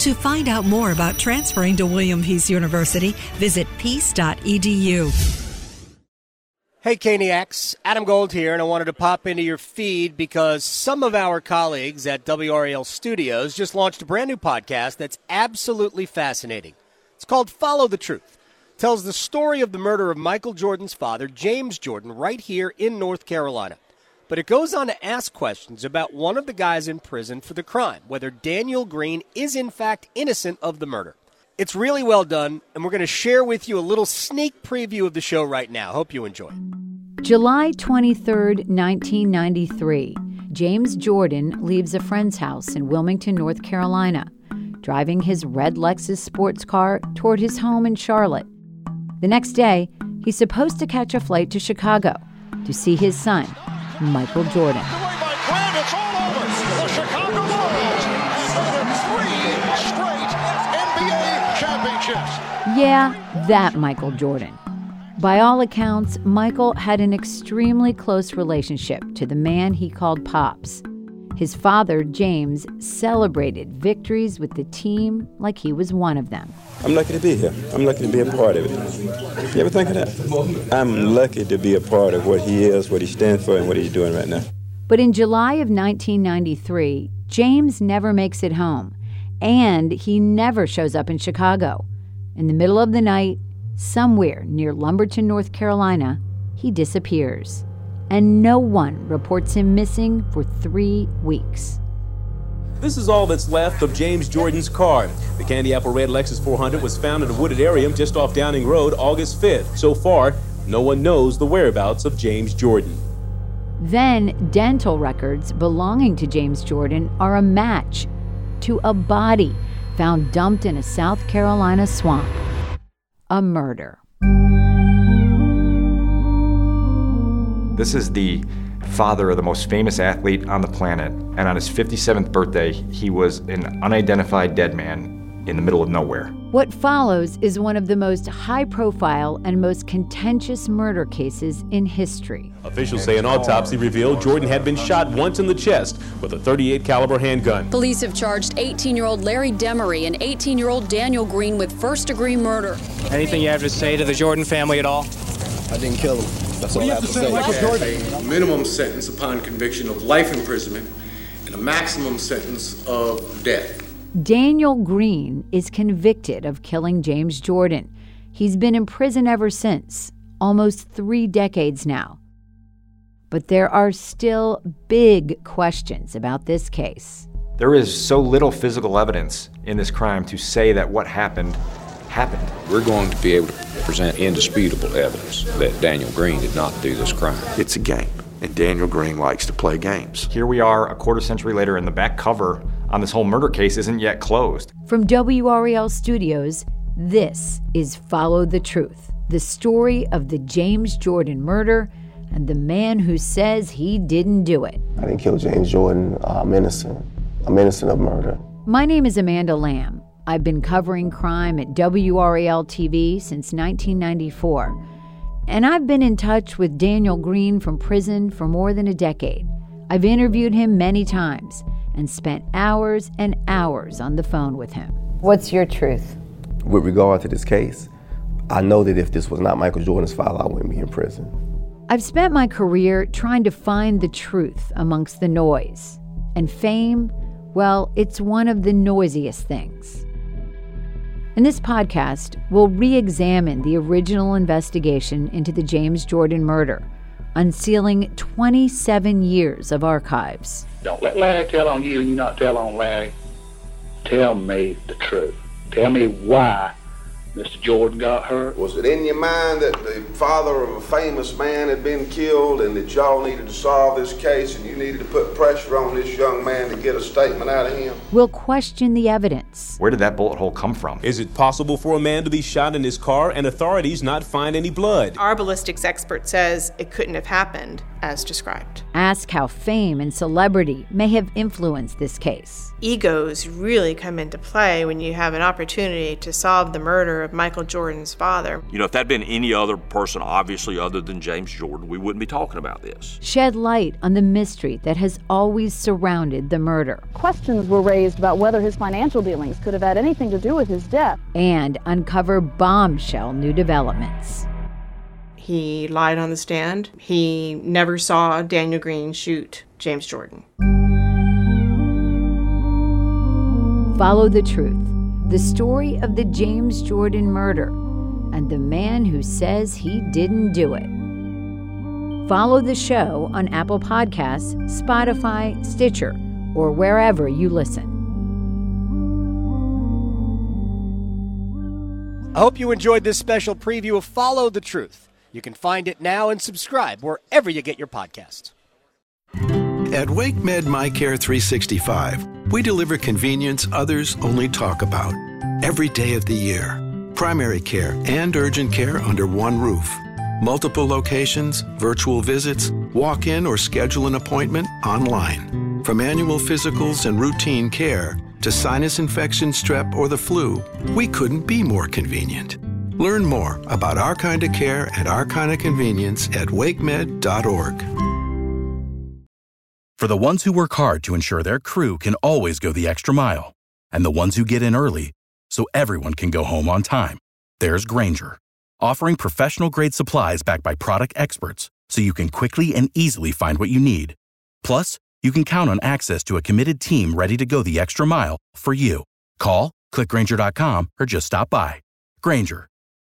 To find out more about transferring to William Peace University, visit peace.edu. Hey, Caniacs. Adam Gold here, and I wanted to pop into your feed because some of our colleagues at WRAL Studios just launched a brand new podcast that's absolutely fascinating. It's called Follow the Truth. It tells the story of the murder of Michael Jordan's father, James Jordan, right here in North Carolina. But it goes on to ask questions about one of the guys in prison for the crime, whether Daniel Green is in fact innocent of the murder. It's really well done, and we're going to share with you a little sneak preview of the show right now. Hope you enjoy. July 23, 1993. James Jordan leaves a friend's house in Wilmington, North Carolina, driving his red Lexus sports car toward his home in Charlotte. The next day, he's supposed to catch a flight to Chicago to see his son, Michael Jordan. Yeah, that Michael Jordan. By all accounts, Michael had an extremely close relationship to the man he called Pops. His father, James, celebrated victories with the team like he was one of them. I'm lucky to be here. I'm lucky to be a part of it. You ever think of that? I'm lucky to be a part of what he is, what he stands for, and what he's doing right now. But in July of 1993, James never makes it home, and he never shows up in Chicago. In the middle of the night, somewhere near Lumberton, North Carolina, he disappears, and no one reports him missing for three weeks. This is all that's left of James Jordan's car. The Candy Apple Red Lexus 400 was found in a wooded area just off Downing Road August 5th. So far, no one knows the whereabouts of James Jordan. Then, dental records belonging to James Jordan are a match to a body found dumped in a South Carolina swamp. A murder. This is the father of the most famous athlete on the planet, and on his 57th birthday, he was an unidentified dead man in the middle of nowhere. What follows is one of the most high profile and most contentious murder cases in history. Officials say an autopsy revealed Jordan had been shot once in the chest with a 38 caliber handgun. Police have charged 18-year-old Larry Demery and 18-year-old Daniel Green with first-degree murder. Anything you have to say to the Jordan family at all? I didn't kill him. That's all I have to say. Michael Jordan. Minimum sentence upon conviction of life imprisonment and a maximum sentence of death. Daniel Green is convicted of killing James Jordan. He's been in prison ever since, almost three decades now. But there are still big questions about this case. There is so little physical evidence in this crime to say that what happened happened. We're going to be able to present indisputable evidence that Daniel Green did not do this crime. It's a game, and Daniel Green likes to play games. Here we are a quarter century later, and the back cover on this whole murder case isn't yet closed. From WRAL Studios, this is Follow the Truth, the story of the James Jordan murder and the man who says he didn't do it. I didn't kill James Jordan. Uh, I'm innocent. I'm innocent of murder. My name is Amanda Lamb. I've been covering crime at WRAL TV since 1994. And I've been in touch with Daniel Green from prison for more than a decade. I've interviewed him many times and spent hours and hours on the phone with him. What's your truth? With regard to this case, I know that if this was not Michael Jordan's father, I wouldn't be in prison. I've spent my career trying to find the truth amongst the noise. And fame, well, it's one of the noisiest things. In this podcast, we'll re examine the original investigation into the James Jordan murder, unsealing 27 years of archives. Don't let Larry tell on you and you not tell on Larry. Tell me the truth. Tell me why Mr. Jordan got hurt. Was it in your mind that the father of a famous man had been killed and that y'all needed to solve this case and you needed to put pressure on this young man to get a statement out of him? We'll question the evidence. Where did that bullet hole come from? Is it possible for a man to be shot in his car and authorities not find any blood? Our ballistics expert says it couldn't have happened as described. Ask how fame and celebrity may have influenced this case. Egos really come into play when you have an opportunity to solve the murder of Michael Jordan's father. You know, if that'd been any other person, obviously other than James Jordan, we wouldn't be talking about this. Shed light on the mystery that has always surrounded the murder. Questions were raised about whether his financial dealings could have had anything to do with his death. And uncover bombshell new developments. He lied on the stand. He never saw Daniel Green shoot James Jordan. Follow the truth the story of the James Jordan murder and the man who says he didn't do it. Follow the show on Apple Podcasts, Spotify, Stitcher, or wherever you listen. I hope you enjoyed this special preview of Follow the Truth. You can find it now and subscribe wherever you get your podcasts. At WakeMed MyCare 365, we deliver convenience others only talk about. Every day of the year, primary care and urgent care under one roof. Multiple locations, virtual visits, walk in or schedule an appointment online. From annual physicals and routine care to sinus infection, strep, or the flu, we couldn't be more convenient. Learn more about our kind of care and our kind of convenience at wakemed.org. For the ones who work hard to ensure their crew can always go the extra mile, and the ones who get in early so everyone can go home on time, there's Grainger, offering professional grade supplies backed by product experts so you can quickly and easily find what you need. Plus, you can count on access to a committed team ready to go the extra mile for you. Call, clickgrainger.com, or just stop by. Grainger,